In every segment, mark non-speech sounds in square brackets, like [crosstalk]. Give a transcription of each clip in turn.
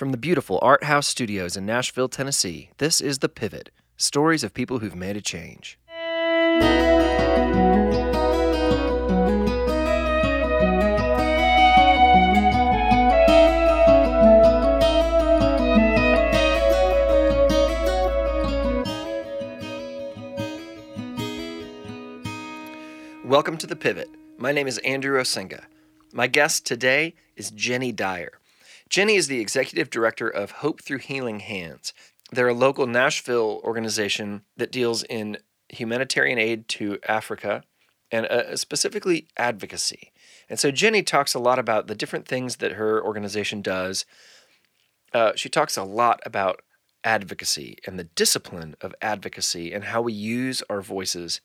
From the beautiful Art House Studios in Nashville, Tennessee, this is The Pivot stories of people who've made a change. Welcome to The Pivot. My name is Andrew Osenga. My guest today is Jenny Dyer. Jenny is the executive director of Hope Through Healing Hands. They're a local Nashville organization that deals in humanitarian aid to Africa and uh, specifically advocacy. And so Jenny talks a lot about the different things that her organization does. Uh, she talks a lot about advocacy and the discipline of advocacy and how we use our voices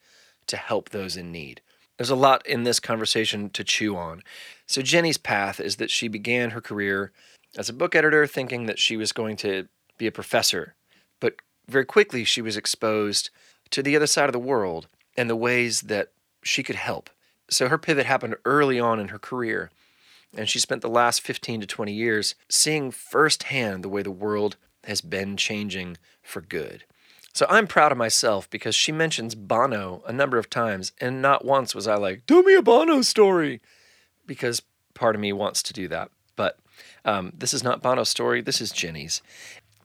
to help those in need. There's a lot in this conversation to chew on. So, Jenny's path is that she began her career as a book editor, thinking that she was going to be a professor. But very quickly, she was exposed to the other side of the world and the ways that she could help. So her pivot happened early on in her career. And she spent the last 15 to 20 years seeing firsthand the way the world has been changing for good. So I'm proud of myself because she mentions Bono a number of times, and not once was I like, tell me a Bono story, because part of me wants to do that. But um, this is not Bono's story, this is Jenny's.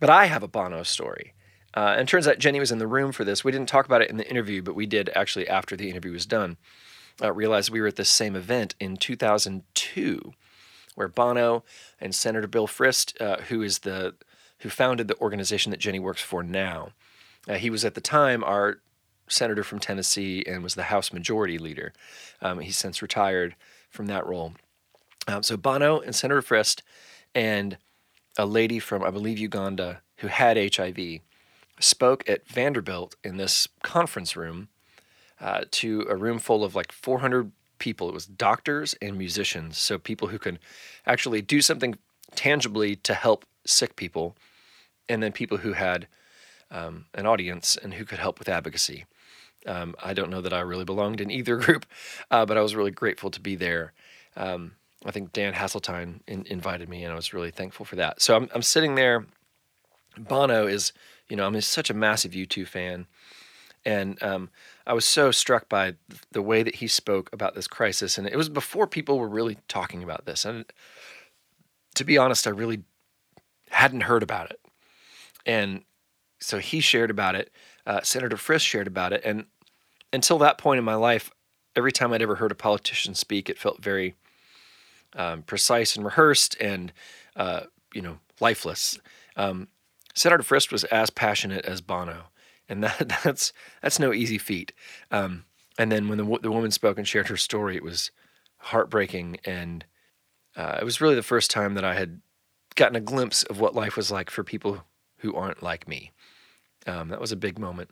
But I have a Bono story. Uh, and turns out Jenny was in the room for this. We didn't talk about it in the interview, but we did actually after the interview was done. Uh, realized we were at this same event in 2002, where Bono and Senator Bill Frist, uh, who is the who founded the organization that Jenny works for now, uh, he was at the time our senator from Tennessee and was the House Majority Leader. Um, he's since retired from that role. Um, so Bono and Senator Frist and a lady from, I believe, Uganda who had HIV spoke at Vanderbilt in this conference room uh, to a room full of like 400 people. It was doctors and musicians, so people who could actually do something tangibly to help sick people, and then people who had um, an audience and who could help with advocacy. Um, I don't know that I really belonged in either [laughs] group, uh, but I was really grateful to be there. Um, I think Dan Haseltine in, invited me, and I was really thankful for that. So I'm, I'm sitting there. Bono is, you know, I'm such a massive U2 fan. And um, I was so struck by the way that he spoke about this crisis. And it was before people were really talking about this. And to be honest, I really hadn't heard about it. And so he shared about it. Uh, Senator Frist shared about it. And until that point in my life, every time I'd ever heard a politician speak, it felt very um, precise and rehearsed and uh, you know lifeless. Um, Frist was as passionate as Bono, and [laughs] that that's that's no easy feat. Um, and then when the the woman spoke and shared her story, it was heartbreaking, and uh, it was really the first time that I had gotten a glimpse of what life was like for people who aren't like me. Um, that was a big moment.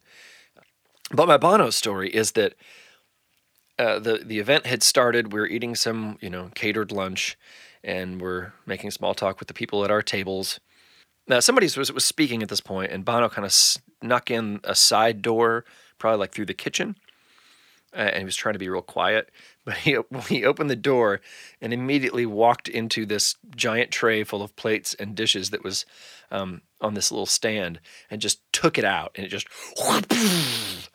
But my Bono story is that uh, the the event had started. We were eating some, you know, catered lunch, and we're making small talk with the people at our tables. Now, somebody was was speaking at this point, and Bono kind of snuck in a side door, probably like through the kitchen, uh, and he was trying to be real quiet. [laughs] But he he opened the door and immediately walked into this giant tray full of plates and dishes that was um, on this little stand, and just took it out, and it just [laughs]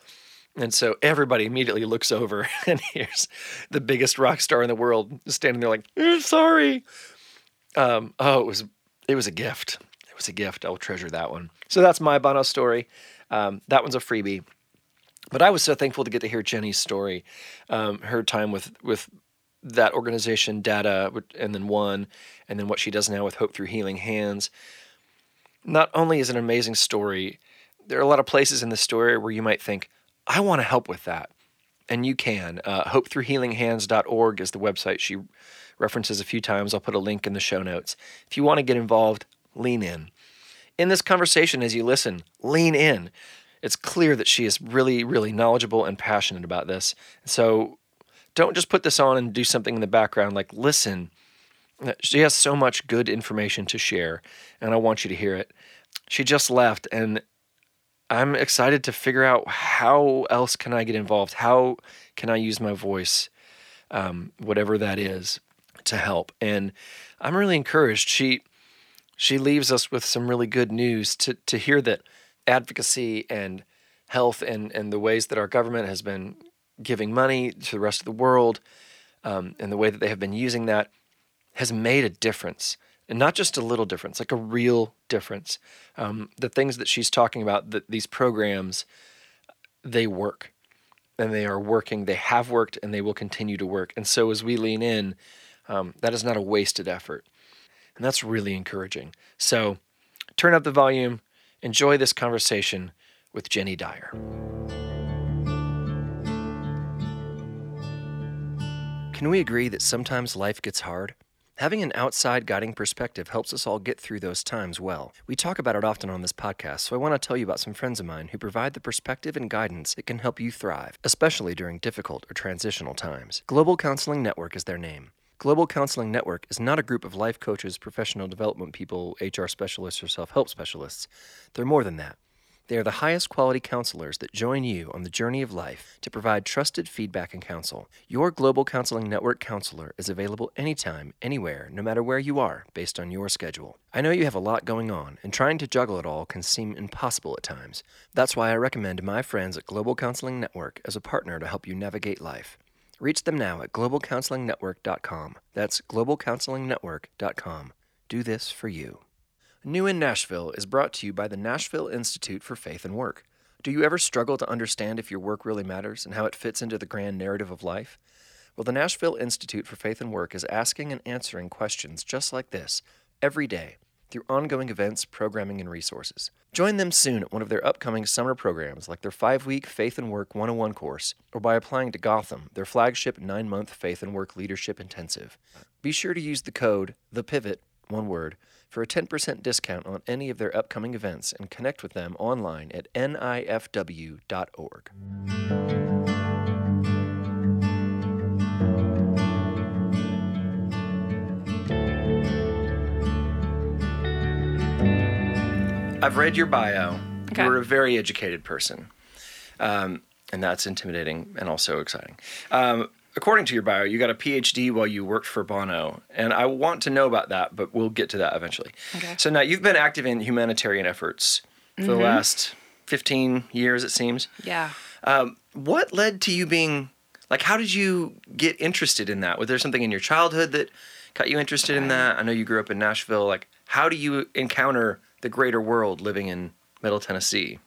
And so everybody immediately looks over [laughs] and here's the biggest rock star in the world standing there like, eh, sorry. Um, oh, it was it was a gift. It was a gift. I will treasure that one. So that's my Bono story. Um, that one's a freebie. But I was so thankful to get to hear Jenny's story, um, her time with with that organization, Data, and then One, and then what she does now with Hope Through Healing Hands. Not only is it an amazing story, there are a lot of places in the story where you might think, I want to help with that. And you can. Uh, HopeThroughHealingHands.org is the website she references a few times. I'll put a link in the show notes. If you want to get involved, lean in. In this conversation, as you listen, lean in. It's clear that she is really, really knowledgeable and passionate about this. So don't just put this on and do something in the background. Like, listen. She has so much good information to share, and I want you to hear it. She just left, and I'm excited to figure out how else can I get involved? How can I use my voice, um, whatever that is, to help? And I'm really encouraged. She She leaves us with some really good news to, to hear that advocacy and health and, and the ways that our government has been giving money to the rest of the world um, and the way that they have been using that has made a difference. And not just a little difference, like a real difference. Um, the things that she's talking about, that these programs, they work and they are working. They have worked and they will continue to work. And so as we lean in, um, that is not a wasted effort. And that's really encouraging. So turn up the volume, enjoy this conversation with Jenny Dyer. Can we agree that sometimes life gets hard? Having an outside guiding perspective helps us all get through those times well. We talk about it often on this podcast, so I want to tell you about some friends of mine who provide the perspective and guidance that can help you thrive, especially during difficult or transitional times. Global Counseling Network is their name. Global Counseling Network is not a group of life coaches, professional development people, HR specialists, or self help specialists. They're more than that. They are the highest quality counselors that join you on the journey of life to provide trusted feedback and counsel. Your Global Counseling Network counselor is available anytime, anywhere, no matter where you are, based on your schedule. I know you have a lot going on, and trying to juggle it all can seem impossible at times. That's why I recommend my friends at Global Counseling Network as a partner to help you navigate life. Reach them now at globalcounselingnetwork.com. That's globalcounselingnetwork.com. Do this for you. New in Nashville is brought to you by the Nashville Institute for Faith and Work. Do you ever struggle to understand if your work really matters and how it fits into the grand narrative of life? Well, the Nashville Institute for Faith and Work is asking and answering questions just like this every day through ongoing events, programming, and resources. Join them soon at one of their upcoming summer programs like their five week Faith and Work 101 course or by applying to Gotham, their flagship nine month Faith and Work Leadership Intensive. Be sure to use the code The Pivot, one word for a 10% discount on any of their upcoming events and connect with them online at nifw.org. I've read your bio. Okay. You're a very educated person. Um, and that's intimidating and also exciting. Um, according to your bio, you got a PhD while you worked for Bono, and I want to know about that, but we'll get to that eventually. Okay. So now you've been active in humanitarian efforts for the last 15 years, it seems. Yeah. Um, what led to you being like? How did you get interested in that? Was there something in your childhood that got you interested in that? I know you grew up in Nashville. Like, how do you encounter the greater world living in Middle Tennessee?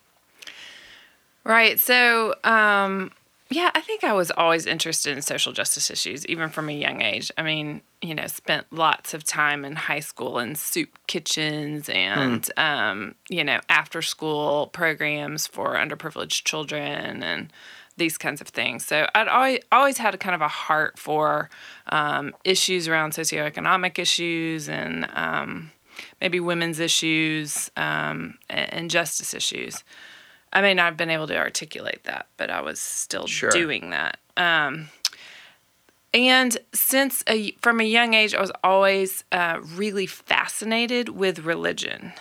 Right. So, um, yeah, I think I was always interested in social justice issues, even from a young age. I mean, you know, spent lots of time in high school in soup kitchens and, um, you know, after school programs for underprivileged children and these kinds of things. So I'd always, always had a kind of a heart for um, issues around socioeconomic issues and um, maybe women's issues um, and justice issues. I may not have been able to articulate that, but I was still Sure. doing that. Um, and since a, from a young age, I was always uh, really fascinated with religion.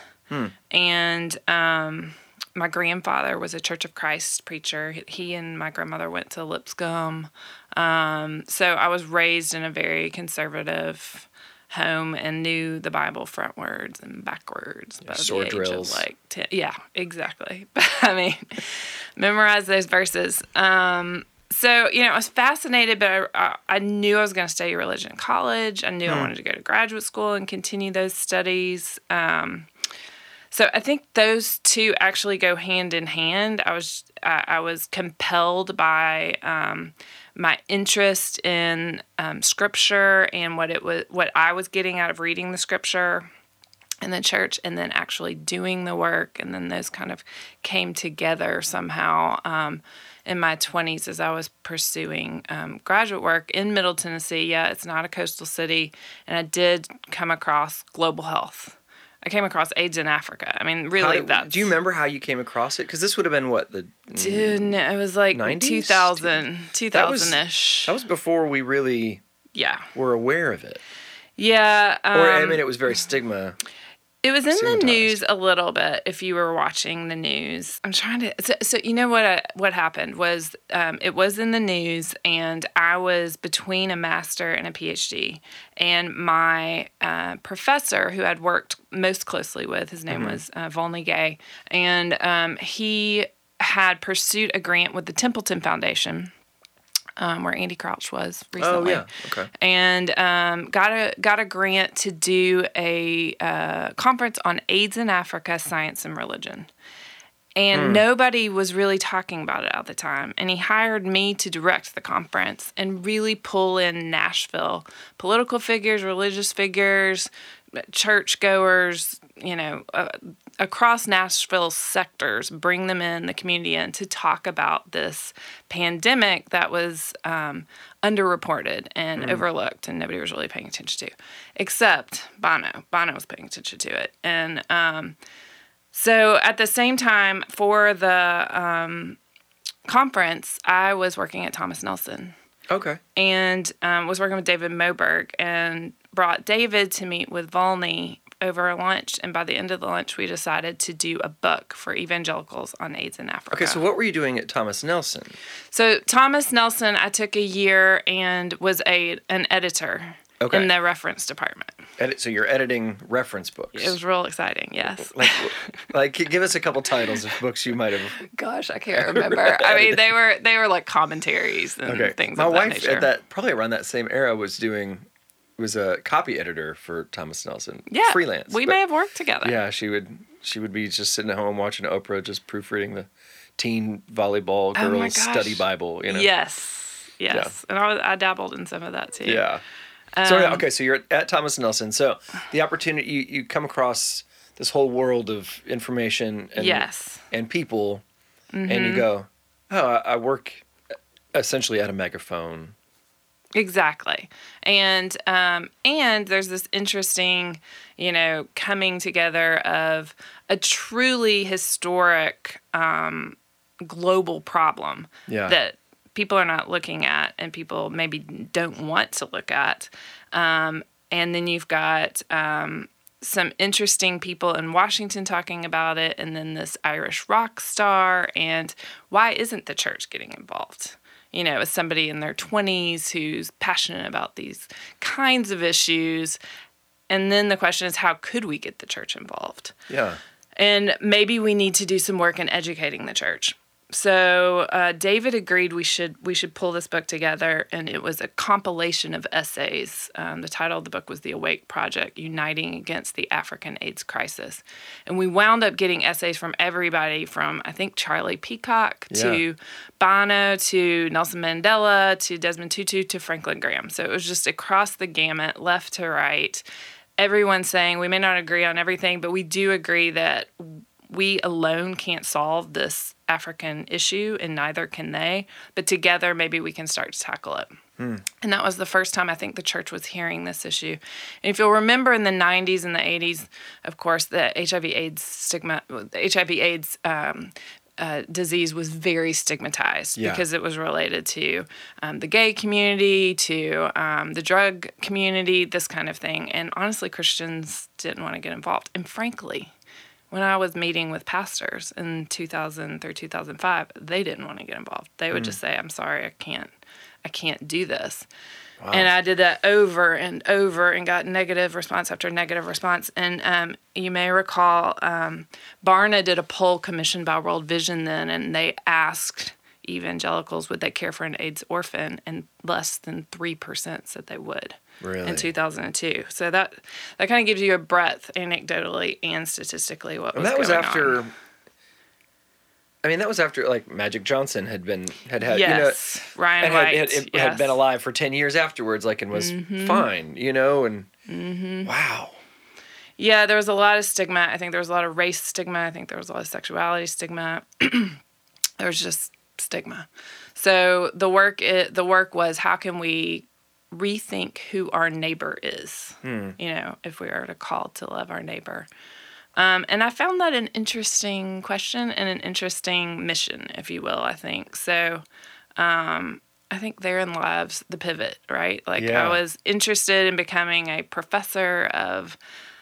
And um, my grandfather was a Church of Christ preacher. He and my grandmother went to Lipscomb. Um, so I was raised in a very conservative home and knew the Bible frontwards and backwards. by the sword age drills. Of like 10, yeah, exactly. [laughs] I mean, [laughs] memorize those verses. Um, so you know, I was fascinated, but I, I, I knew I was going to study religion in college. I knew I wanted to go to graduate school and continue those studies. Um, so I think those two actually go hand in hand. I was I, I was compelled by um, my interest in um, scripture and what it was what I was getting out of reading the scripture in the church and then actually doing the work. And then those kind of came together somehow um, in my 20s as i was pursuing um, graduate work in middle tennessee. Yeah it's not a coastal city. And i did come across global health i came across aids in africa i mean really that's do you remember how you came across it? Because this would have been what the Dude, no, it was like 90s? 2000 2000ish that was before we really yeah were aware of it. yeah um, Or I mean, it was very stigma. It was in the news a little bit if you were watching the news. I'm trying to. So, so you know what? I, what happened was um, it was in the news, and I was between a master and a PhD, and my uh, professor, who I'd worked most closely with, his name was uh, Volney Gay, and um, he had pursued a grant with the Templeton Foundation. Um, where Andy Crouch was Oh recently yeah. Okay. and um, got a got a grant to do a uh, conference on AIDS in Africa, science and religion. And nobody was really talking about it at the time. And he hired me to direct the conference and really pull in Nashville political figures, religious figures, churchgoers, you know, uh, across Nashville sectors, bring them in, the community in to talk about this pandemic that was um, underreported and overlooked and nobody was really paying attention to, except Bono. Bono was paying attention to it. And um, so at the same time, for the um, conference, I was working at Thomas Nelson Okay. and um, was working with David Moberg and brought David to meet with Volney over a lunch. And by the end of the lunch, we decided to do a book for evangelicals on AIDS in Africa. Okay. So what were you doing at Thomas Nelson? So Thomas Nelson, I took a year and was a an editor Okay. in the reference department. Edit. So you're editing reference books. It was real exciting. Yes. like, like, give us a couple titles of books you might have. [laughs] Gosh, I can't [laughs] remember. I mean, they were they were like commentaries and Okay. things. My that wife nature. at that probably around that same era was doing was a copy editor for Thomas Nelson. yeah, Freelance. We may have worked together. Yeah, she would she would be just sitting at home watching Oprah, just proofreading the teen volleyball Oh girls study. Bible. You know. Yes. Yes. And I, was, I dabbled in some of that too. Yeah. So yeah, Um, okay, so you're at Thomas Nelson. So the opportunity you, you come across this whole world of information and Yes. and people, and Mm-hmm. you go, oh, I, I work essentially at a megaphone. Exactly. And um, and there's this interesting, you know, coming together of a truly historic um, global problem Yeah. that people are not looking at and people maybe don't want to look at. Um, and then you've got um, some interesting people in Washington talking about it, and then this Irish rock star. And why isn't the church getting involved? You know, as somebody in their 20s who's passionate about these kinds of issues. And then the question is, how could we get the church involved? Yeah. And maybe we need to do some work in educating the church. So uh, David agreed we should we should pull this book together, and it was a compilation of essays. Um, the title of the book was "The Awake Project: Uniting Against the African AIDS Crisis," and we wound up getting essays from everybody from I think Charlie Peacock to Bono to Nelson Mandela to Desmond Tutu to Franklin Graham. So it was just across the gamut, left to right. Everyone saying we may not agree on everything, but we do agree that we alone can't solve this African issue, and neither can they. But together, maybe we can start to tackle it. And that was the first time I think the church was hearing this issue. And if you'll remember in the 90s and the 80s, of course, the HIV/AIDS stigma, HIV/AIDS um, uh, disease was very stigmatized Yeah. because it was related to um, the gay community, to um, the drug community, this kind of thing. And honestly, Christians didn't want to get involved. And frankly, when I was meeting with pastors in 2000 through 2005, they didn't want to get involved. They would just say, "I'm sorry, I can't, I can't do this." And I did that over and over and got negative response after negative response. And um, you may recall um, Barna did a poll commissioned by World Vision then, and they asked evangelicals would they care for an AIDS orphan, and less than three percent said they would Really? in 2002. So that that kind of gives you a breadth anecdotally and statistically what And was that was after. on. I mean, that was after like Magic Johnson had been had had yes, you know, Ryan and White had, had, had yes. Mm-hmm. been alive for ten years afterwards, like and was fine, you know, and wow, Yeah, there was a lot of stigma. I think there was a lot of race stigma. I think there was a lot of sexuality stigma. [clears throat] there was just stigma. So the work it, the work was how can we rethink who our neighbor is? You know, if we are to call to love our neighbor. Um, and I found that an interesting question and an interesting mission, if you will. I think so. Um, I think therein lies the pivot, right? Like Yeah. I was interested in becoming a professor of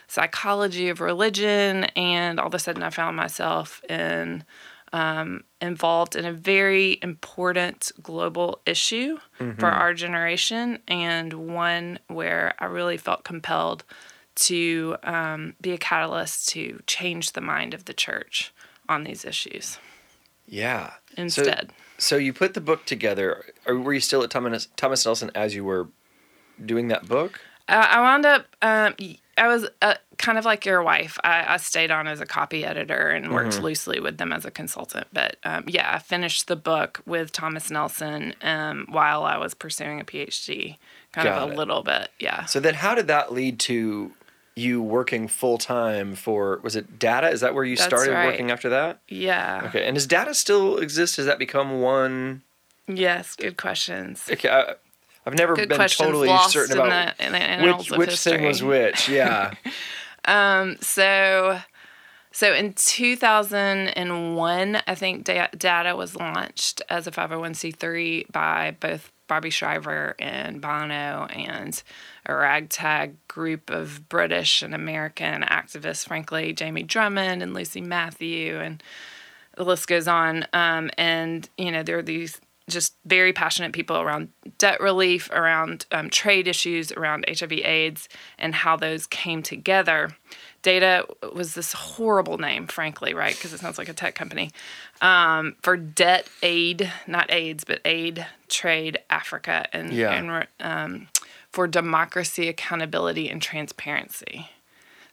psychology of religion, and all of a sudden I found myself in um, involved in a very important global issue Mm-hmm. for our generation, and one where I really felt compelled to um, be a catalyst to change the mind of the church on these issues Yeah. instead. So, so you put the book together. Or were you still at Thomas Thomas Nelson as you were doing that book? Uh, I wound up. Um, I was uh, kind of like your wife. I, I stayed on as a copy editor and worked loosely with them as a consultant. But um, yeah, I finished the book with Thomas Nelson um, while I was pursuing a PhD, kind Got of a it. little bit. Yeah. So then, how did that lead to you working full time for? Was it Data? Is that where you That's started right. working after that? Yeah. Okay. And does Data still exist? Has that become one? Yes. Good questions. Okay. I, I've never Good been totally certain in about the, in the which which history. thing was which. Yeah. [laughs] Um, so, so in 2001, I think da- Data was launched as a 501c3 by both Bobby Shriver and Bono and a ragtag group of British and American activists, frankly, Jamie Drummond and Lucy Matthew, and the list goes on. Um, and, you know, there are these just very passionate people around debt relief, around um, trade issues, around HIV AIDS, and how those came together. Data was this horrible name, frankly, right? Because it sounds like a tech company. Um, for debt aid, not AIDS, but aid, trade, Africa, and, Yeah. and um, for democracy, accountability, and transparency.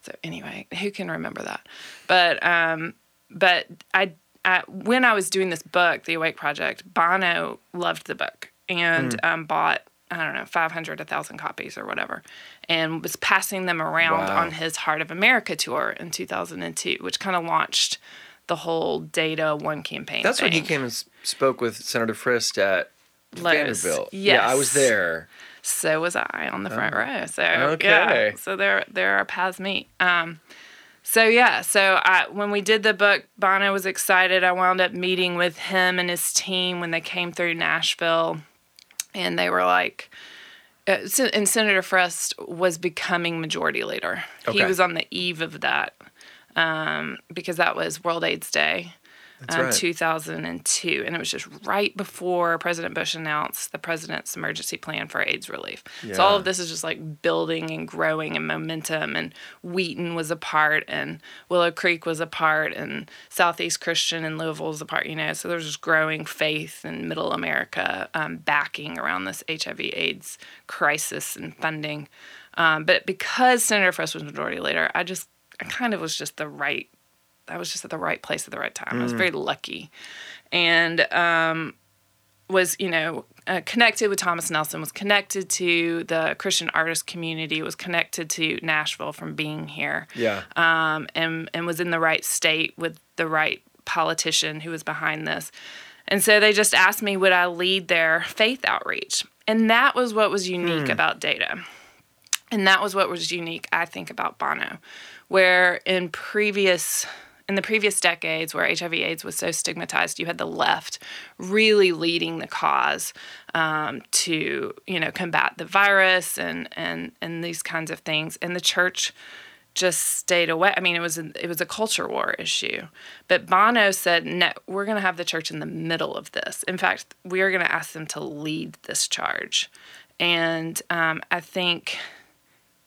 So anyway, who can remember that? But um, but I, I when I was doing this book, The Awake Project, Bono loved the book and um, bought I don't know 500, 1,000 copies or whatever, and was passing them around Wow. on his Heart of America tour in 2002, which kind of launched the whole Data One campaign. That's when he came and spoke with Senator Frist at Lowe's. Vanderbilt. Yeah, I was there. So was I on the front row. So Okay. yeah, so there there our paths meet. Um, so yeah, so I when we did the book, Bono was excited. I wound up meeting with him and his team when they came through Nashville, and they were like. Uh, and Senator Frist was becoming majority leader. He was on the eve of that um, because that was World AIDS Day um, right. 2002. And it was just right before President Bush announced the president's emergency plan for AIDS relief. So all of this is just like building and growing and momentum. And Wheaton was a part, and Willow Creek was a part, and Southeast Christian and Louisville was a part, you know. So there's just growing faith in middle America um, backing around this HIV AIDS crisis and funding. Um, but because Senator Frist was majority leader, I just, I kind of was just the right I was just at the right place at the right time. I was very lucky, and um, was you know uh, connected with Thomas Nelson. Was connected to the Christian artist community. Was connected to Nashville from being here, Yeah. um, and and was in the right state with the right politician who was behind this. And so they just asked me would I lead their faith outreach, and that was what was unique about Data. And that was what was unique, I think, about Bono, where in previous in the previous decades where HIV/AIDS was so stigmatized, you had the left really leading the cause um, to you know combat the virus and and and these kinds of things, and the church just stayed away. I mean, it was a, it was a culture war issue. But Bono said, "No, we're going to have the church in the middle of this. In fact, we are going to ask them to lead this charge." And um, I think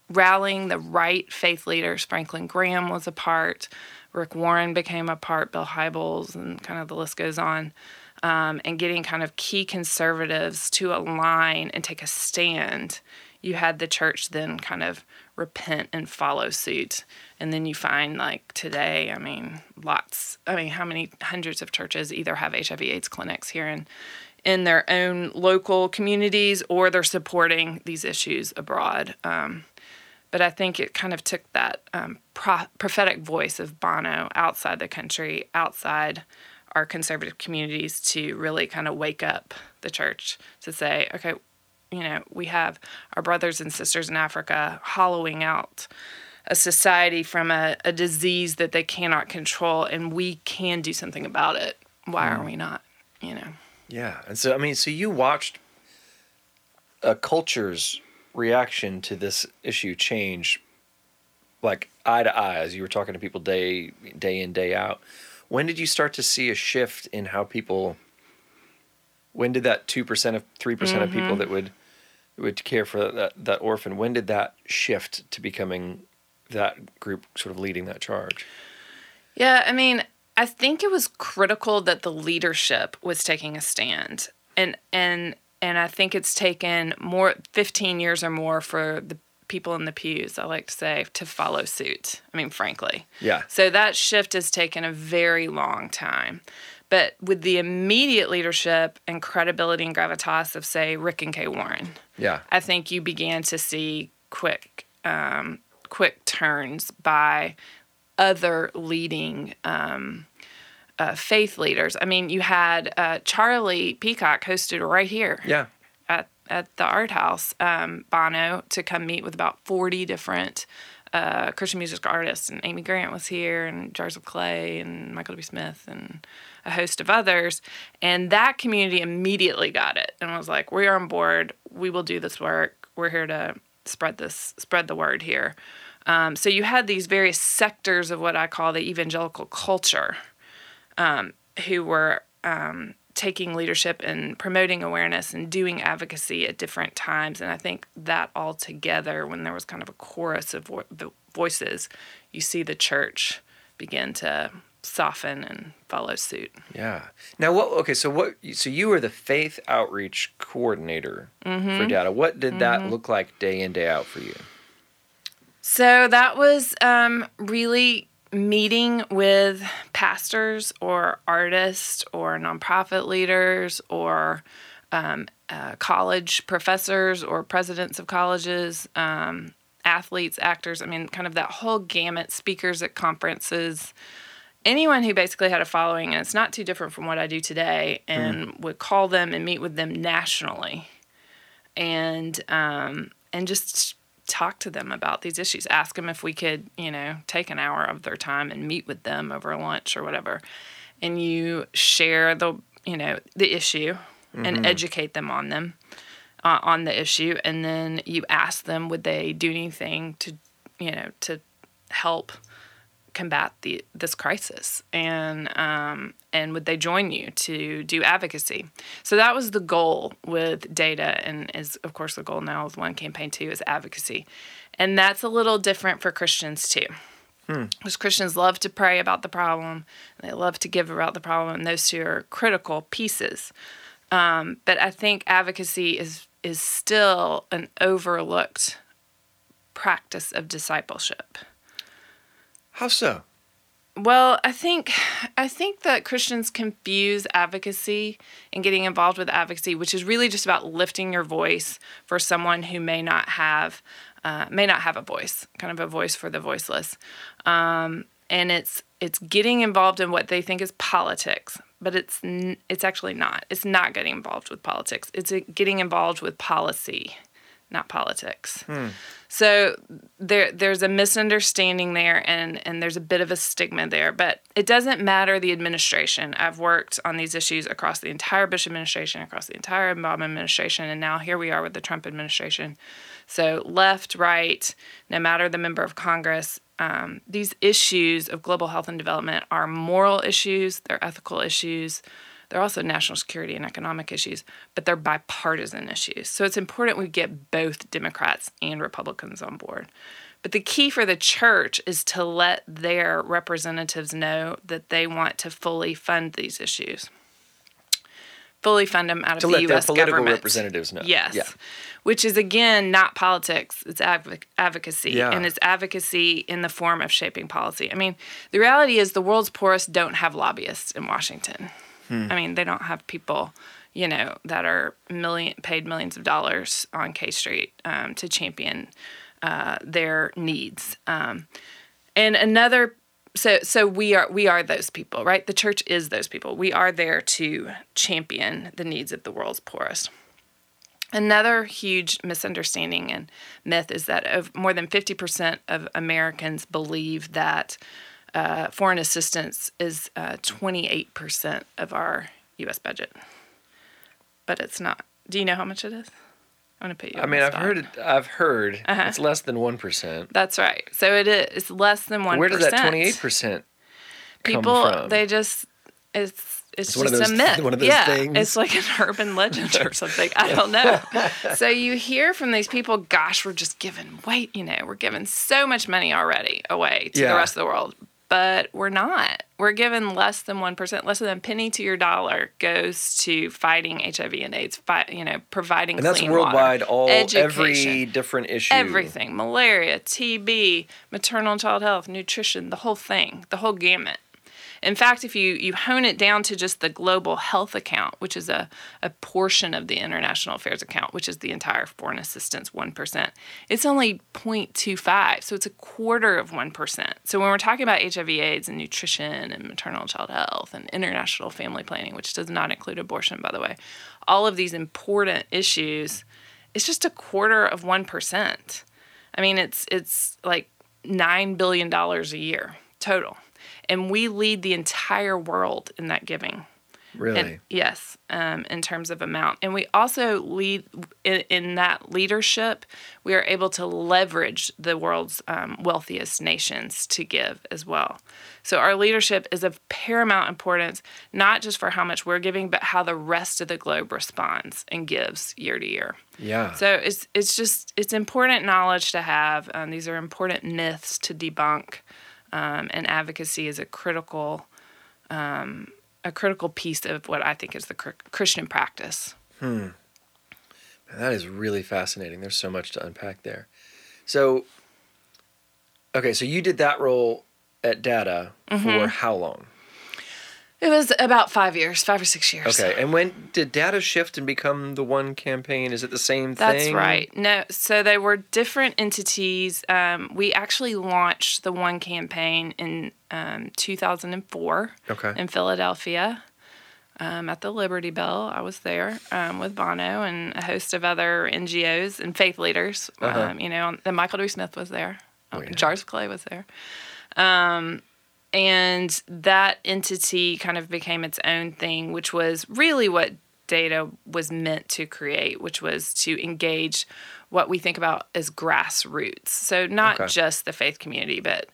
rallying the right faith leaders. Franklin Graham was a part. Rick Warren became a part. Bill Hybels, and kind of the list goes on. Um, and getting kind of key conservatives to align and take a stand. You had the church then kind of repent and follow suit. And then you find like today, I mean, lots, I mean, how many hundreds of churches either have HIV AIDS clinics here in, in their own local communities or they're supporting these issues abroad. Um, but I think it kind of took that um, pro- prophetic voice of Bono outside the country, outside our conservative communities, to really kind of wake up the church to say, okay, you know, we have our brothers and sisters in Africa hollowing out a society from a, a disease that they cannot control, and we can do something about it. Why are we not? You know. Yeah. And so, I mean, so you watched a culture's reaction to this issue change like eye to eye as you were talking to people day day in day out. When did you start to see a shift in how people? When did that two percent of three percent of mm-hmm. people that would would care for that that orphan? When did that shift to becoming that group sort of leading that charge? Yeah, I mean, I think it was critical that the leadership was taking a stand. And and and I think it's taken more 15 years or more for the people in the pews, I like to say, to follow suit. I mean, frankly. Yeah. So that shift has taken a very long time. But with the immediate leadership and credibility and gravitas of, say, Rick and Kay Warren, Yeah. I think you began to see quick, um, quick turns by other leading um, uh, faith leaders. I mean, you had uh, Charlie Peacock hosted right here Yeah. at at the art house, um, Bono, to come meet with about forty different uh, Christian music artists, and Amy Grant was here, and Jars of Clay, and Michael W. Smith, and a host of others. And that community immediately got it and was like, "We are on board. We will do this work. We're here to spread this, spread the word here." Um, so you had these various sectors of what I call the evangelical culture um, who were um, taking leadership and promoting awareness and doing advocacy at different times. And I think that all together, when there was kind of a chorus of vo- vo- voices, you see the church begin to soften and follow suit. Yeah. Now, what? Okay, so what? So you were the faith outreach coordinator for Data. What did that look like day in day out for you? So that was um, really meeting with pastors or artists or nonprofit leaders or um, uh, college professors or presidents of colleges, um, athletes, actors. I mean, kind of that whole gamut, speakers at conferences. Anyone who basically had a following, and it's not too different from what I do today, and would call them and meet with them nationally, and um, and just talk to them about these issues. Ask them if we could, you know, take an hour of their time and meet with them over lunch or whatever. And you share the, you know, the issue and educate them on them, uh, on the issue. And then you ask them, would they do anything to, you know, to help combat the this crisis. And um, and would they join you to do advocacy? So that was the goal with data. And is of course the goal now with one campaign two is advocacy. And that's a little different for christians too. Because christians love to pray about the problem. And they love to give about the problem. And those two are critical pieces. Um, but i think advocacy is is still an overlooked practice of discipleship How so? Well, I think I think that Christians confuse advocacy and getting involved with advocacy, which is really just about lifting your voice for someone who may not have uh, may not have a voice, kind of a voice for the voiceless. Um, and it's it's getting involved in what they think is politics, but it's it's actually not. It's not getting involved with politics. It's uh, getting involved with policy, not politics. So there there's a misunderstanding there and and there's a bit of a stigma there, but it doesn't matter the administration. I've worked on these issues across the entire Bush administration, across the entire Obama administration, and now here we are with the Trump administration. So left, right, no matter the member of Congress, um, these issues of global health and development are moral issues, they're ethical issues, they're also national security and economic issues, but they're bipartisan issues. So it's important we get both Democrats and Republicans on board. But the key for the church is to let their representatives know that they want to fully fund these issues. Fully fund them out of To the let their U.S. political government. representatives know. Yes. Yeah. Which is again not politics, it's advoc- advocacy. Yeah. And it's advocacy in the form of shaping policy. I mean, the reality is the world's poorest don't have lobbyists in Washington. I mean, they don't have people, you know, that are million paid millions of dollars on K Street um, to champion uh, their needs. Um, and another so so we are we are those people right? The church is those people. We are there to champion the needs of the world's poorest. Another huge misunderstanding and myth is that of more than 50% of americans believe that uh, foreign assistance is uh, 28% of our us budget but it's not do you know how much it is I'm gonna put you. I mean, I've spot. heard it. I've heard Uh-huh. it's less than one percent. That's right. So it is. It's less than one. Where does that twenty eight percent come People, from? they just it's. It's, It's just a myth. [laughs] one of those yeah, things. it's like an urban legend or something. I don't know. [laughs] so you hear from these people, "Gosh, we're just giving way, you know, we're giving so much money already away to Yeah. the rest of the world." But we're not. We're giving less than one percent, less than a penny to your dollar goes to fighting HIV and AIDS. Fight, you know, providing and that's worldwide. water, all every different issue. everything malaria tb maternal and child health nutrition the whole thing the whole gamut in fact if you, you hone it down to just the global health account which is a, a portion of the international affairs account which is the entire foreign assistance 1% it's only 0.25 so it's a quarter of 1% so when we're talking about hiv aids and nutrition and maternal and child health and international family planning which does not include abortion by the way all of these important issues it's just a quarter of 1%. I mean, it's it's like 9 billion dollars a year total. And we lead the entire world in that giving. Really? And yes, um, in terms of amount. And we also lead in, in that leadership, we are able to leverage the world's um, wealthiest nations to give as well. So our leadership is of paramount importance, not just for how much we're giving, but how the rest of the globe responds and gives year to year. yeah. So it's it's just it's important knowledge to have. Um, these are important myths to debunk, um, and advocacy is a critical um, a critical piece of what I think is the cr- Christian practice. That is really fascinating. There's so much to unpack there. So, okay, so you did that role at Data Mm-hmm. for how long? It was about five years, five or six years. Okay, and when did Data shift and become the one campaign? Is it the same That's thing? That's right. No, so they were different entities. Um, we actually launched the one campaign in um, 2004 Okay. in Philadelphia um, at the Liberty Bell. I was there um, with Bono and a host of other NGOs and faith leaders. Uh-huh. Um, you know, and Michael W. Smith was there. Um, Oh, yeah. Jars Clay was there. And that entity kind of became its own thing, which was really what data was meant to create, which was to engage what we think about as grassroots. So, not Okay. just the faith community, but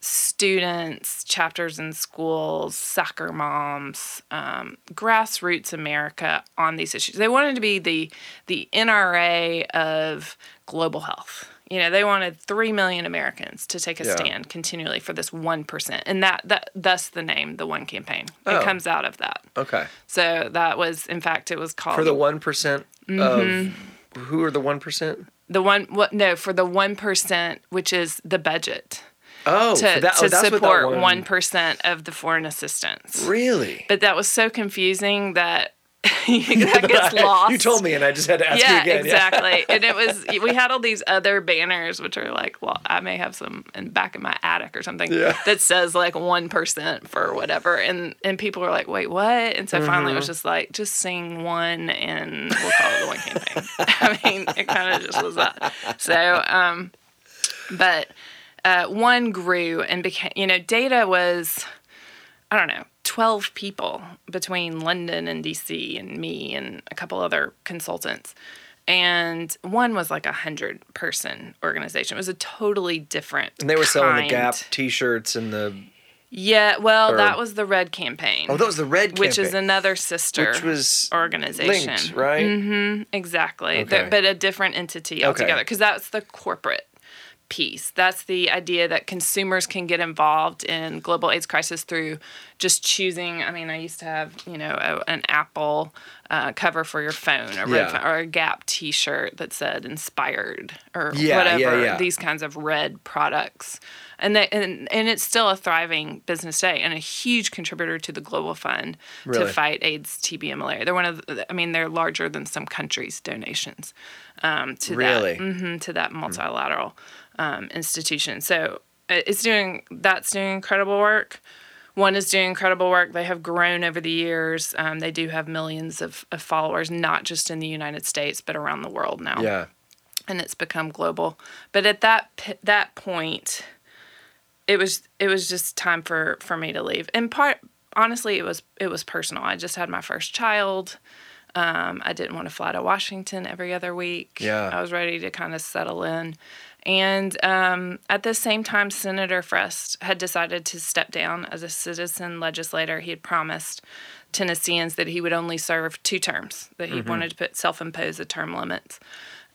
students, chapters in schools, soccer moms, um, grassroots America on these issues. They wanted to be the the NRA of global health. You know, they wanted three million Americans to take a Yeah. stand continually for this one percent, and that that thus the name, the One Campaign. Oh. It comes out of that. Okay. So that was, in fact, it was called For the 1% Mm-hmm. of who are the 1%? the one. What? No, for the one percent, which is the budget Oh, to that, to oh, what that support one percent of the foreign assistance. Really? But that was so confusing that [laughs] [laughs] that gets lost. You told me, and I just had to ask you yeah, again. exactly. and it was [laughs] we had all these other banners, which are like, well, I may have some in back in my attic or something Yeah. that says like one percent for whatever, and and people were like, wait, what? And so finally, Mm-hmm. it was just like, just sing one, and we'll call it the one campaign. I mean, it kind of just was that. So, um, but uh, one grew and became, you know, data was. I don't know, 12 people between London and DC and me and a couple other consultants. And one was like a hundred person organization. It was a totally different. And they were selling the. Gap T-shirts and the. Yeah, well, or- that was the Red Campaign. Oh, that was the red which is another sister which was organization. linked, right? Mm-hmm, exactly. Okay. But a different entity altogether because that's the corporate piece. That's the idea that consumers can get involved in global AIDS crisis through just choosing. I mean, I used to have, you know, a, an Apple uh, cover for your phone, a red Yeah. phone, or a Gap T-shirt that said "inspired" or Yeah, whatever. yeah. These kinds of red products. And, they, and and it's still a thriving business today and a huge contributor to the Global Fund Really? to fight AIDS, TB, and malaria. They're one of, the, I mean, they're larger than some countries' donations um, to Really? that hmm to that multilateral um, institution. So uh, it's doing that's doing incredible work. One is doing incredible work. They have grown over the years. Um, they do have millions of, of followers, not just in the United States, but around the world now Yeah. and it's become global. But at that that point, it was it was just time for for me to leave. In part, honestly, it was it was personal. I just had my first child. Um, I didn't want to fly to Washington every other week. Yeah. I was ready to kind of settle in. And um, at the same time, Senator Frist had decided to step down as a citizen legislator. He had promised Tennesseans that he would only serve two terms, that he wanted to put self impose a term limit.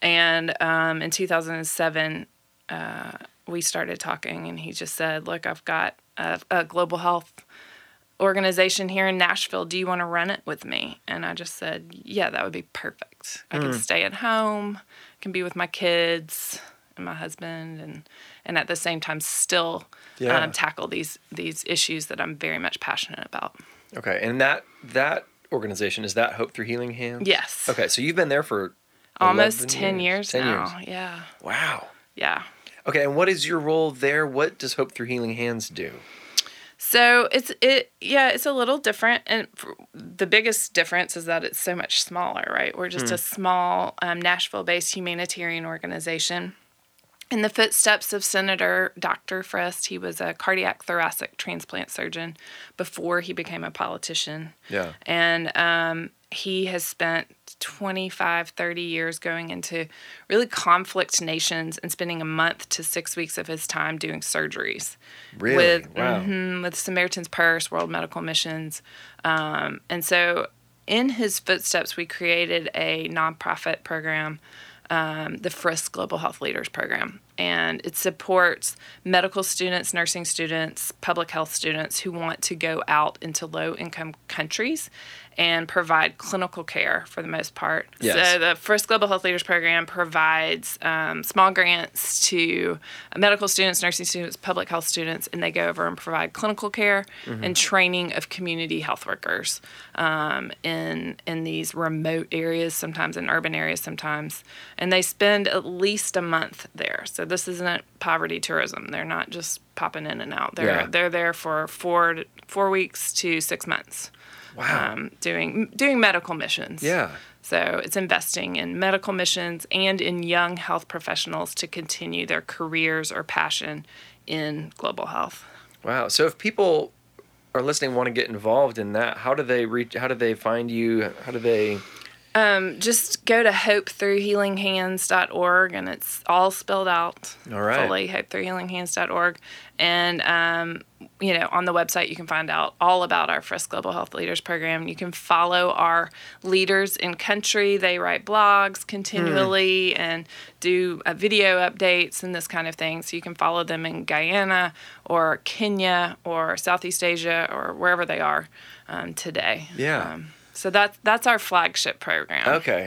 And um, in 2007, uh, we started talking, and he just said, Look, I've got a, a global health organization here in Nashville. Do you want to run it with me? And I just said, Yeah, that would be perfect. I can stay at home, I can be with my kids and my husband, and and at the same time still Yeah. um, tackle these these issues that I'm very much passionate about. Okay, and that that organization is that Hope Through Healing Hands. Yes. Okay, so you've been there for Almost ten years, 10 now. years. Yeah. Wow. Yeah. Okay, and what is your role there? What does Hope Through Healing Hands do? So it's it yeah it's a little different and the biggest difference is that it's so much smaller right we're just a small um, Nashville based humanitarian organization in the footsteps of Senator Dr. Frist he was a cardiac thoracic transplant surgeon before he became a politician Yeah. and um, he has spent 25 30 years going into really conflict nations and spending a month to six weeks of his time doing surgeries Really? with wow. mhm, with Samaritan's Purse, World Medical Missions, um, and so in his footsteps, we created a nonprofit program, um, the Frist Global Health Leaders Program, and it supports medical students, nursing students, public health students who want to go out into low income countries and provide clinical care for the most part. Yes. So the Frist Global Health Leaders Program provides um, small grants to medical students, nursing students, public health students, and they go over and provide clinical care and training of community health workers um, in in these remote areas, sometimes in urban areas, sometimes, and they spend at least a month there. So this isn't poverty tourism. They're not just popping in and out. They're Yeah. they're there for four to, four weeks to six months Wow. um, doing doing medical missions. yeah. So it's investing in medical missions and in young health professionals to continue their careers or passion in global health. Wow. So if people are listening want to get involved in that, how do they reach how do they find you? How do they Um, just go to hopethroughhealinghands.org and it's all spelled out All right. fully, hopethroughhealinghands.org. And, um, you know, on the website, you can find out all about our Frist Global Health Leaders Program. You can follow our leaders in country. They write blogs continually and do uh, video updates and this kind of thing. So you can follow them in Guyana or Kenya or Southeast Asia or wherever they are um, today. Yeah. So that's that's our flagship program. Okay.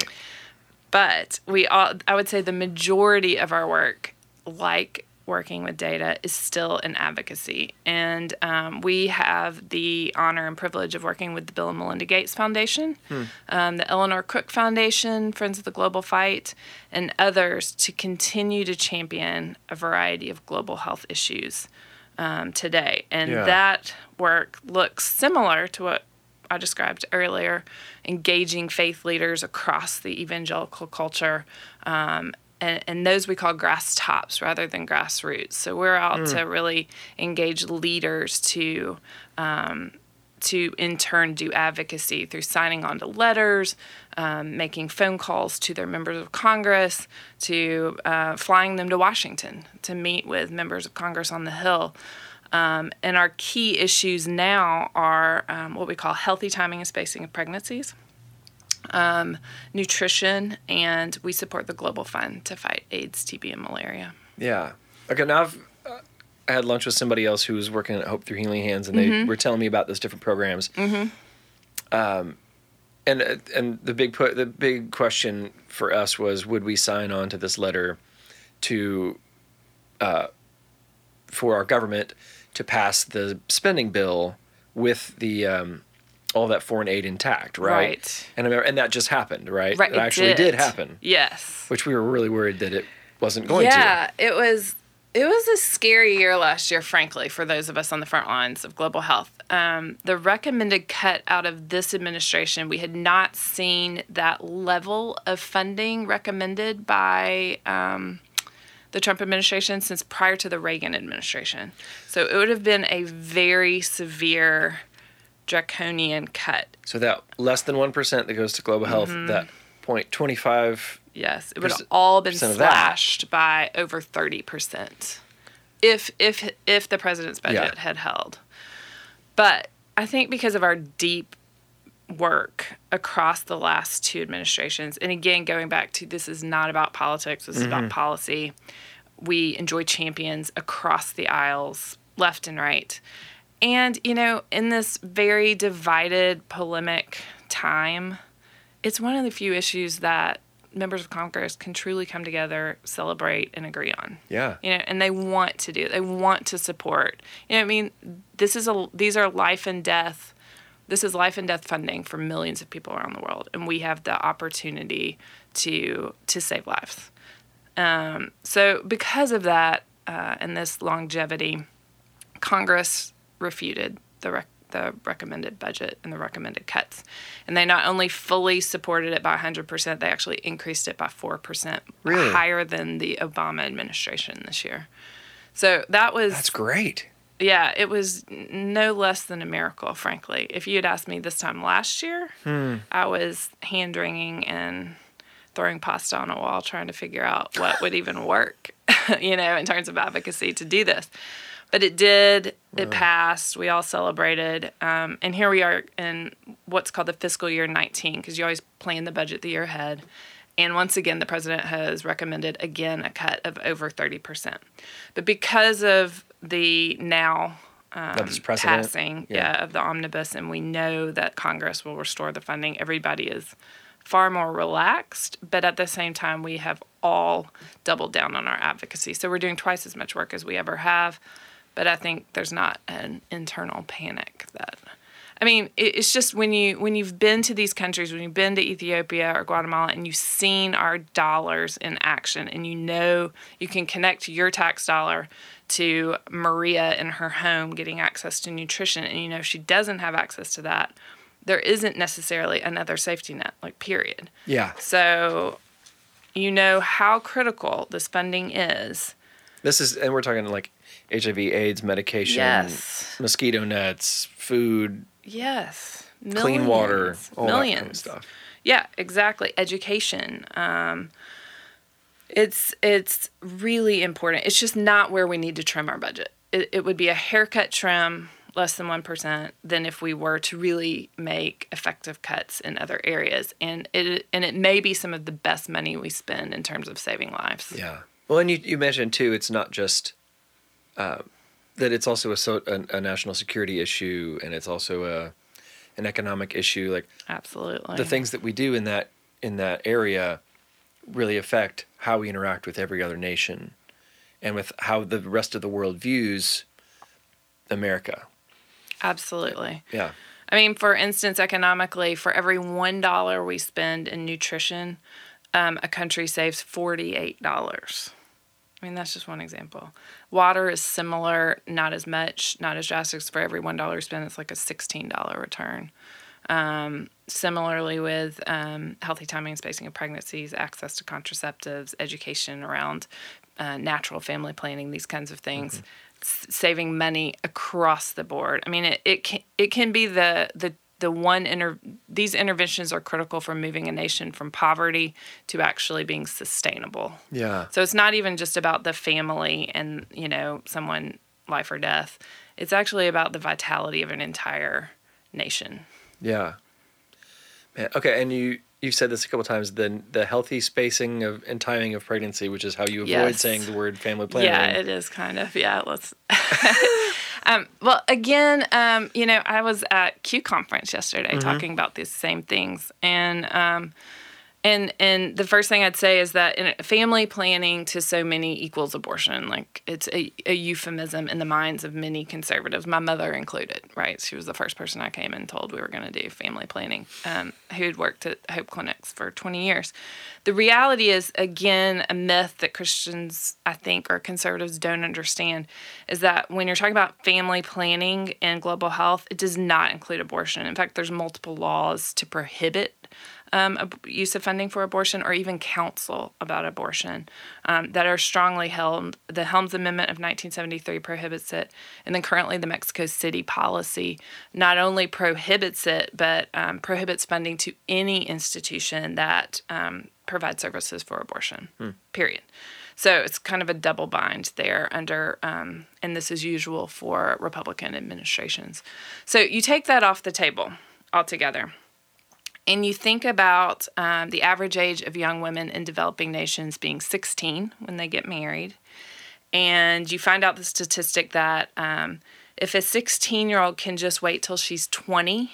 But we all I would say the majority of our work, like working with data, is still in advocacy. And um, we have the honor and privilege of working with the Bill and Melinda Gates Foundation, um, the Eleanor Crook Foundation, Friends of the Global Fight, and others to continue to champion a variety of global health issues um, today. And Yeah. that work looks similar to what I described earlier, engaging faith leaders across the evangelical culture. Um, and, and those we call grass tops rather than grassroots. So we're out to really engage leaders to um, to in turn do advocacy through signing on to letters, um, making phone calls to their members of Congress, to uh, flying them to Washington to meet with members of Congress on the Hill. Um, and our key issues now are um, what we call healthy timing and spacing of pregnancies, um, nutrition, and we support the Global Fund to fight AIDS, TB, and malaria. Yeah. Okay. Now I've uh, I had lunch with somebody else who was working at Hope Through Healing Hands, and they were telling me about those different programs. Mm-hmm. Um, and uh, and the big put the big question for us was, would we sign on to this letter to uh, for our government to pass the spending bill with the um, all that foreign aid intact, right? Right. And I remember, and that just happened, right? Right, It actually did happen, Yes. which we were really worried that it wasn't going to. yeah, it was. It was a scary year last year, frankly, for those of us on the front lines of global health. Um, the recommended cut out of this administration, we had not seen that level of funding recommended by um, the Trump administration since prior to the Reagan administration. So it would have been a very severe draconian cut. So that less than 1% that goes to global health, Mm-hmm. that point 25 Yes, it would have all been percent of that. slashed by over thirty percent, if if if the president's budget Yeah. had held. But I think because of our deep work across the last two administrations, and again going back to this is not about politics, this is about mm-hmm. policy. We enjoy champions across the aisles, left and right. And, you know, in this very divided, polemic time, it's one of the few issues that members of Congress can truly come together, celebrate, and agree on. Yeah. You know, and they want to do. They want to support. You know, I mean, this is a these are life and death. This is life and death funding for millions of people around the world, and we have the opportunity to to save lives. Um, so, because of that uh, and this longevity, Congress refuted the rec- the recommended budget and the recommended cuts, and they not only fully supported it by 100%, they actually increased it by 4%, Really? higher than the Obama administration this year. So that was That's great. Yeah, it was no less than a miracle, frankly. If you had asked me this time last year, I was hand wringing and throwing pasta on a wall trying to figure out what would even [laughs] work, [laughs] you know, in terms of advocacy to do this. But it did, it passed, we all celebrated. Um, and here we are in what's called the fiscal year 19, because you always plan the budget the year ahead. And once again, the president has recommended again a cut of over 30%. But because of the now um, passing Yeah. yeah. of the omnibus, and we know that Congress will restore the funding, everybody is far more relaxed. But at the same time, we have all doubled down on our advocacy. So we're doing twice as much work as we ever have. But I think there's not an internal panic that I mean, it's just when you when you've been to these countries, when you've been to Ethiopia or Guatemala, and you've seen our dollars in action, and you know you can connect your tax dollar to Maria in her home getting access to nutrition, and you know she doesn't have access to that, there isn't necessarily another safety net, like period. Yeah. So, you know how critical this funding is. This is, and we're talking like HIV, AIDS, medication, Yes. mosquito nets, food, Yes, clean water, Millions. all millions. kind of stuff. Yeah, exactly. Education. Um, it's it's really important. It's just not where we need to trim our budget. It, it would be a haircut trim, less than one percent, than if we were to really make effective cuts in other areas. And it and it may be some of the best money we spend in terms of saving lives. Yeah. Well, and you, you mentioned too, it's not just uh, that it's also a, so, a, a national security issue and it's also a an economic issue. Like Absolutely. the things that we do in that in that area really affect how we interact with every other nation and with how the rest of the world views America. Absolutely. Yeah. I mean, for instance, economically, for every one dollar we spend in nutrition, um, a country saves forty-eight dollars. I mean, that's just one example. Water is similar, not as much, not as drastic. For every one dollar spent, it's like a sixteen dollar return. Um, similarly, with um, healthy timing and spacing of pregnancies, access to contraceptives, education around uh, natural family planning, these kinds of things, s- saving money across the board. I mean, it, it can it can be the the the one inter- these interventions are critical for moving a nation from poverty to actually being sustainable. Yeah. So it's not even just about the family and, you know, someone life or death. It's actually about the vitality of an entire nation. Yeah. Man, okay, and you you've said this a couple times. The the healthy spacing of and timing of pregnancy, which is how you avoid Yes. saying the word family planning. Yeah, it is kind of. Yeah, let's. [laughs] [laughs] um, well, again, um, you know, I was at Q conference yesterday talking about these same things, and um, and and the first thing I'd say is that family planning to so many equals abortion. Like it's a, a euphemism in the minds of many conservatives, my mother included. Right, she was the first person I came and told we were going to do family planning. Um, who had worked at Hope Clinics for 20 years. The reality is, again, a myth that Christians, I think, or conservatives don't understand is that when you're talking about family planning and global health, it does not include abortion. In fact, there's multiple laws to prohibit um, ab- use of funding for abortion or even counsel about abortion um, that are strongly held. The Helms Amendment of 1973 prohibits it, and then currently the Mexico City policy not only prohibits it, but um, prohibits funding to any institution that um, provides services for abortion, period. So it's kind of a double bind there under, um, and this is usual for Republican administrations. So you take that off the table altogether, and you think about um, the average age of young women in developing nations being 16 when they get married, and you find out the statistic that um, if a 16 year old can just wait till she's 20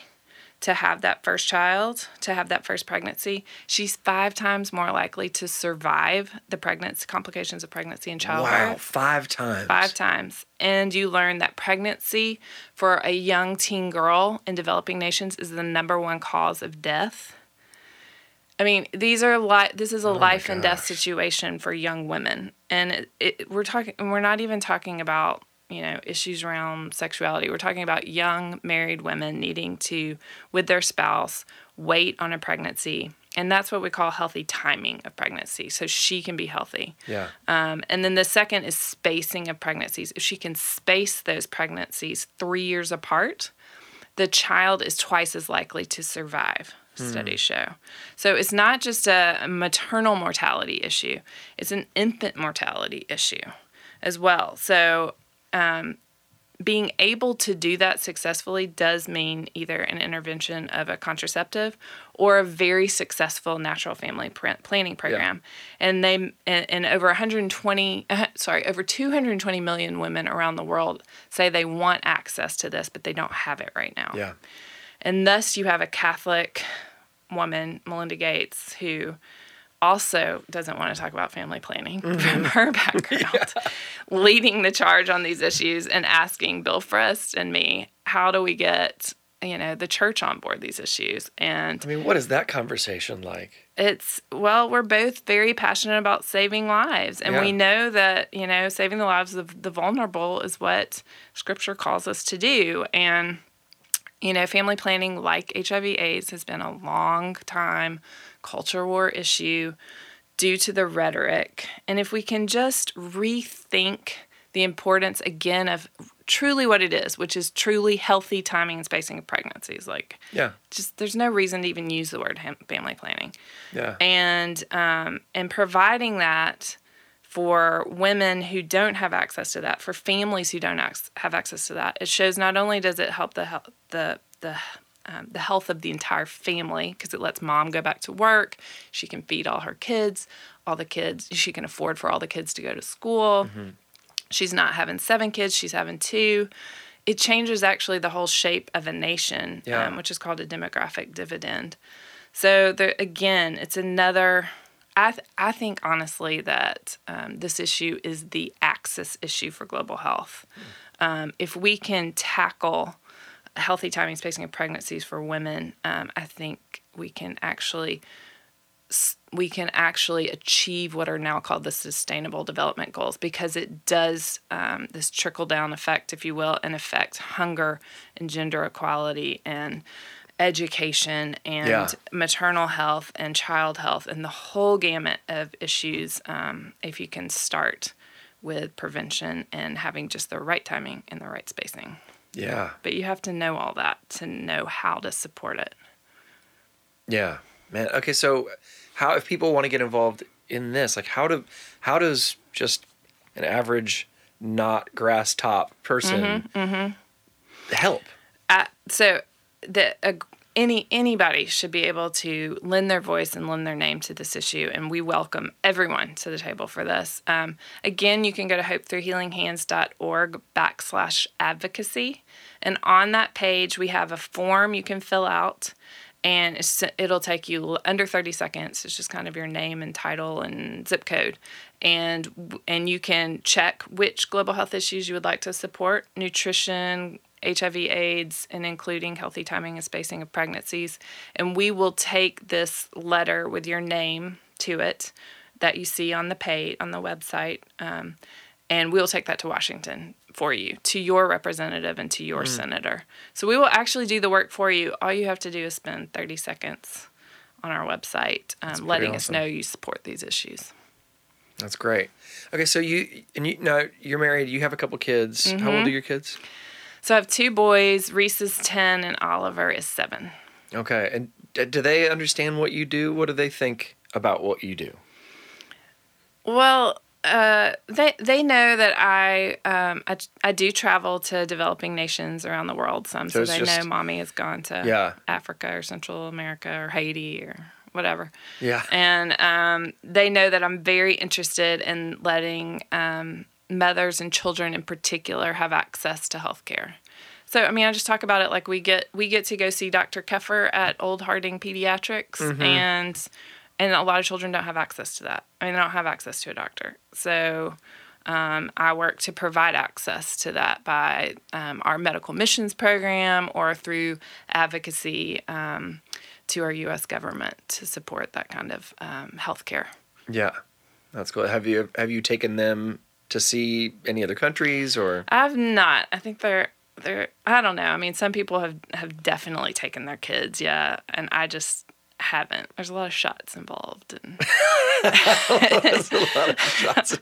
to have that first child, to have that first pregnancy, she's five times more likely to survive the pregnancy complications of pregnancy and childbirth. Wow, five times. Five times. And you learn that pregnancy for a young teen girl in developing nations is the number one cause of death. I mean, these are li- this is a oh life and death situation for young women. And it, it, we're talking we're not even talking about, you know, issues around sexuality. We're talking about young married women needing to with their spouse wait on a pregnancy. And that's what we call healthy timing of pregnancy. So she can be healthy. Yeah. Um, and then the second is spacing of pregnancies. If she can space those pregnancies three years apart, the child is twice as likely to survive, studies show. So it's not just a maternal mortality issue, it's an infant mortality issue as well. So um, being able to do that successfully does mean either an intervention of a contraceptive or a very successful natural family planning program. And they and, and over 120 uh, sorry, over 220 million women around the world say they want access to this but they don't have it right now. Yeah. And thus you have a Catholic woman, Melinda Gates, who also doesn't want to talk about family planning mm-hmm. from her background, [laughs] leading the charge on these issues and asking Bill Frist and me, how do we get, you know, the church on board these issues? And I mean, what is that conversation like? it's well we're both very passionate about saving lives and Yeah. we know that you know saving the lives of the vulnerable is what scripture calls us to do and you know family planning like hiv aids has been a long time culture war issue due to the rhetoric and if we can just rethink the importance again of truly what it is which is truly healthy timing and spacing of pregnancies like Yeah. just there's no reason to even use the word family planning Yeah. and um, and providing that for women who don't have access to that, for families who don't have access to that, it shows not only does it help the health the the um, the health of the entire family because it lets mom go back to work, she can feed all her kids, all the kids she can afford for all the kids to go to school. She's not having seven kids; she's having two. It changes actually the whole shape of a nation, Yeah. um, which is called a demographic dividend. So there again, it's another. I th- I think honestly that um, this issue is the axis issue for global health. Um, if we can tackle healthy timing spacing of pregnancies for women, um, I think we can actually we can actually achieve what are now called the sustainable development goals because it does um, this trickle down effect, if you will, and affect hunger and gender equality and education and Yeah. maternal health and child health and the whole gamut of issues um, if you can start with prevention and having just the right timing and the right spacing. Yeah. But you have to know all that to know how to support it. Yeah. Man. Okay. So, how if people want to get involved in this, like how do how does just an average not grass top person Mm-hmm, help? uh, so the uh, any anybody should be able to lend their voice and lend their name to this issue, and we welcome everyone to the table for this. Um, again, you can go to hopethroughhealinghands.org backslash advocacy, and on that page we have a form you can fill out. And it'll take you under 30 seconds. It's just kind of your name and title and zip code. And, and you can check which global health issues you would like to support nutrition, HIV, AIDS, and including healthy timing and spacing of pregnancies. And we will take this letter with your name to it that you see on the page on the website, um, and we'll take that to Washington for you, to your representative and to your senator. So we will actually do the work for you. All you have to do is spend 30 seconds on our website, um, letting us know you support these issues. That's great. Okay, so you and you now you're married. You have a couple kids. Mm-hmm. How old are your kids? So I have two boys. Reese is ten, and Oliver is seven. Okay, and do they understand what you do? What do they think about what you do? Well, uh, they they know that I, um, I I do travel to developing nations around the world some, so, so they just, know mommy has gone to yeah. Africa or Central America or Haiti or whatever. Yeah. And um, they know that I'm very interested in letting um, mothers and children in particular have access to health care. So I mean, I just talk about it like we get we get to go see Dr. Keffer at Old Harding Pediatrics, mm-hmm. and and a lot of children don't have access to that. I mean, they don't have access to a doctor. So um, I work to provide access to that by um, our medical missions program or through advocacy um, to our U.S. government to support that kind of um, health care. Yeah, that's cool. Have you have you taken them to see any other countries or? I've not. I think they're they're. I don't know. I mean, some people have have definitely taken their kids. Yeah, and I just haven't. There's a lot of shots involved, and [laughs] [laughs] There's a lot of shots.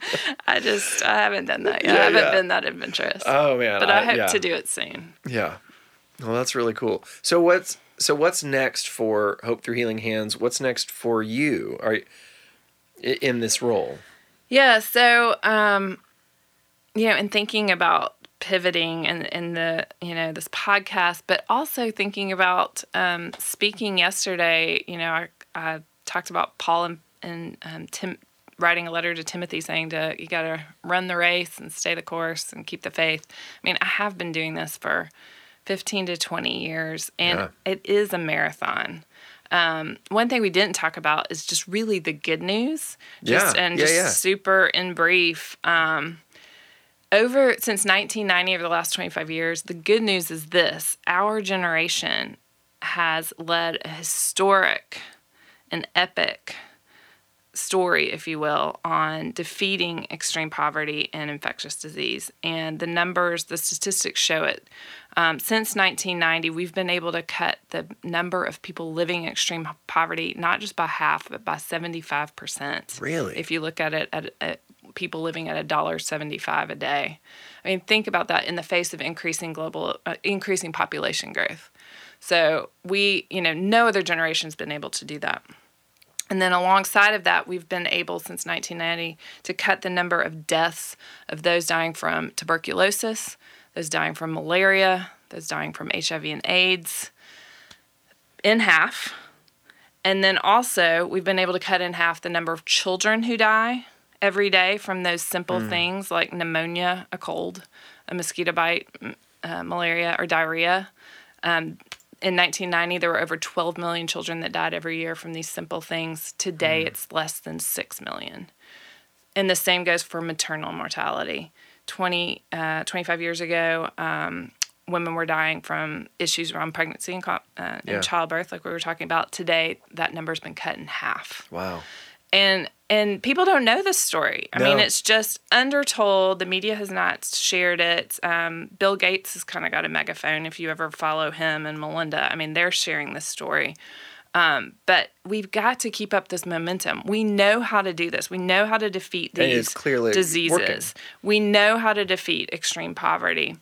I just I haven't done that yet. Yeah, I haven't yeah. been that adventurous. Oh man! But I, I hope yeah. to do it soon. Yeah. Well, that's really cool. So what's so what's next for Hope Through Healing Hands? What's next for you? Are in this role? Yeah. So um, you know, in thinking about pivoting and in, in the you know this podcast, but also thinking about um, speaking yesterday. You know, I, I talked about Paul and, and um, Tim writing a letter to Timothy saying to you got to run the race and stay the course and keep the faith. I mean, I have been doing this for 15 to 20 years, and yeah. it is a marathon. Um, one thing we didn't talk about is just really the good news. Just, yeah. And just yeah, yeah. super in brief. Um, over since 1990, over the last 25 years, the good news is this our generation has led a historic and epic story, if you will, on defeating extreme poverty and infectious disease. And the numbers, the statistics show it. Um, since 1990, we've been able to cut the number of people living in extreme poverty not just by half, but by 75%. Really? If you look at it at, at people living at a dollar 75 a day. I mean, think about that in the face of increasing global, uh, increasing population growth. So we, you know, no other generation's been able to do that. And then alongside of that, we've been able since 1990 to cut the number of deaths of those dying from tuberculosis, those dying from malaria, those dying from HIV and AIDS in half. And then also, we've been able to cut in half the number of children who die every day from those simple mm. things like pneumonia, a cold, a mosquito bite, uh, malaria, or diarrhea. Um, in 1990, there were over 12 million children that died every year from these simple things. Today, mm. it's less than 6 million. And the same goes for maternal mortality. 20, uh, 25 years ago, um, women were dying from issues around pregnancy and, uh, and yeah. childbirth, like we were talking about. Today, that number's been cut in half. Wow. And and people don't know this story. I no. mean, it's just undertold. The media has not shared it. Um, Bill Gates has kind of got a megaphone. If you ever follow him and Melinda, I mean, they're sharing this story. Um, but we've got to keep up this momentum. We know how to do this. We know how to defeat these diseases. Working. We know how to defeat extreme poverty.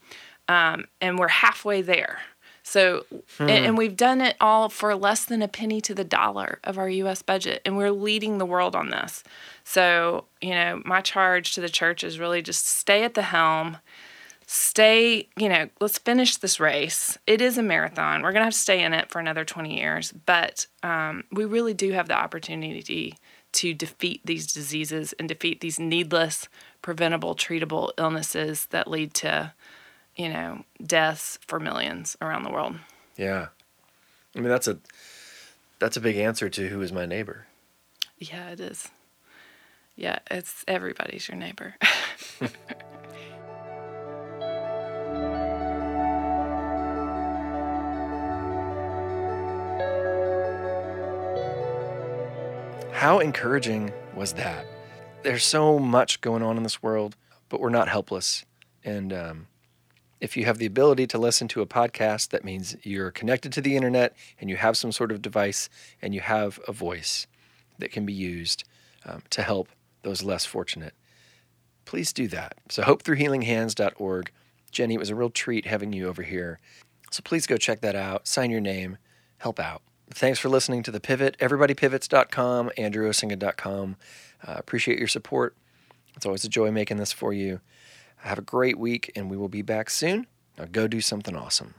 Um, and we're halfway there. So, hmm. and, and, we've done it all for less than a penny to the dollar of our U.S. budget, and we're leading the world on this. So, you know, my charge to the church is really just stay at the helm, stay, you know, let's finish this race. It is a marathon. We're going to have to stay in it for another 20 years, but um, we really do have the opportunity to defeat these diseases and defeat these needless, preventable, treatable illnesses that lead to, you know, deaths for millions around the world. Yeah. I mean, that's a that's a big answer to who is my neighbor. Yeah, it is. Yeah, it's everybody's your neighbor. [laughs] How encouraging was that? There's so much going on in this world, but we're not helpless. And um, If you have the ability to listen to a podcast, that means you're connected to the internet and you have some sort of device and you have a voice that can be used um, to help those less fortunate. Please do that. So, hopethroughhealinghands.org. Jenny, it was a real treat having you over here. So, please go check that out, sign your name, help out. Thanks for listening to The Pivot. EverybodyPivots.com, AndrewOsenga.com. Uh, appreciate your support. It's always a joy making this for you. Have a great week, and we will be back soon. Now go do something awesome.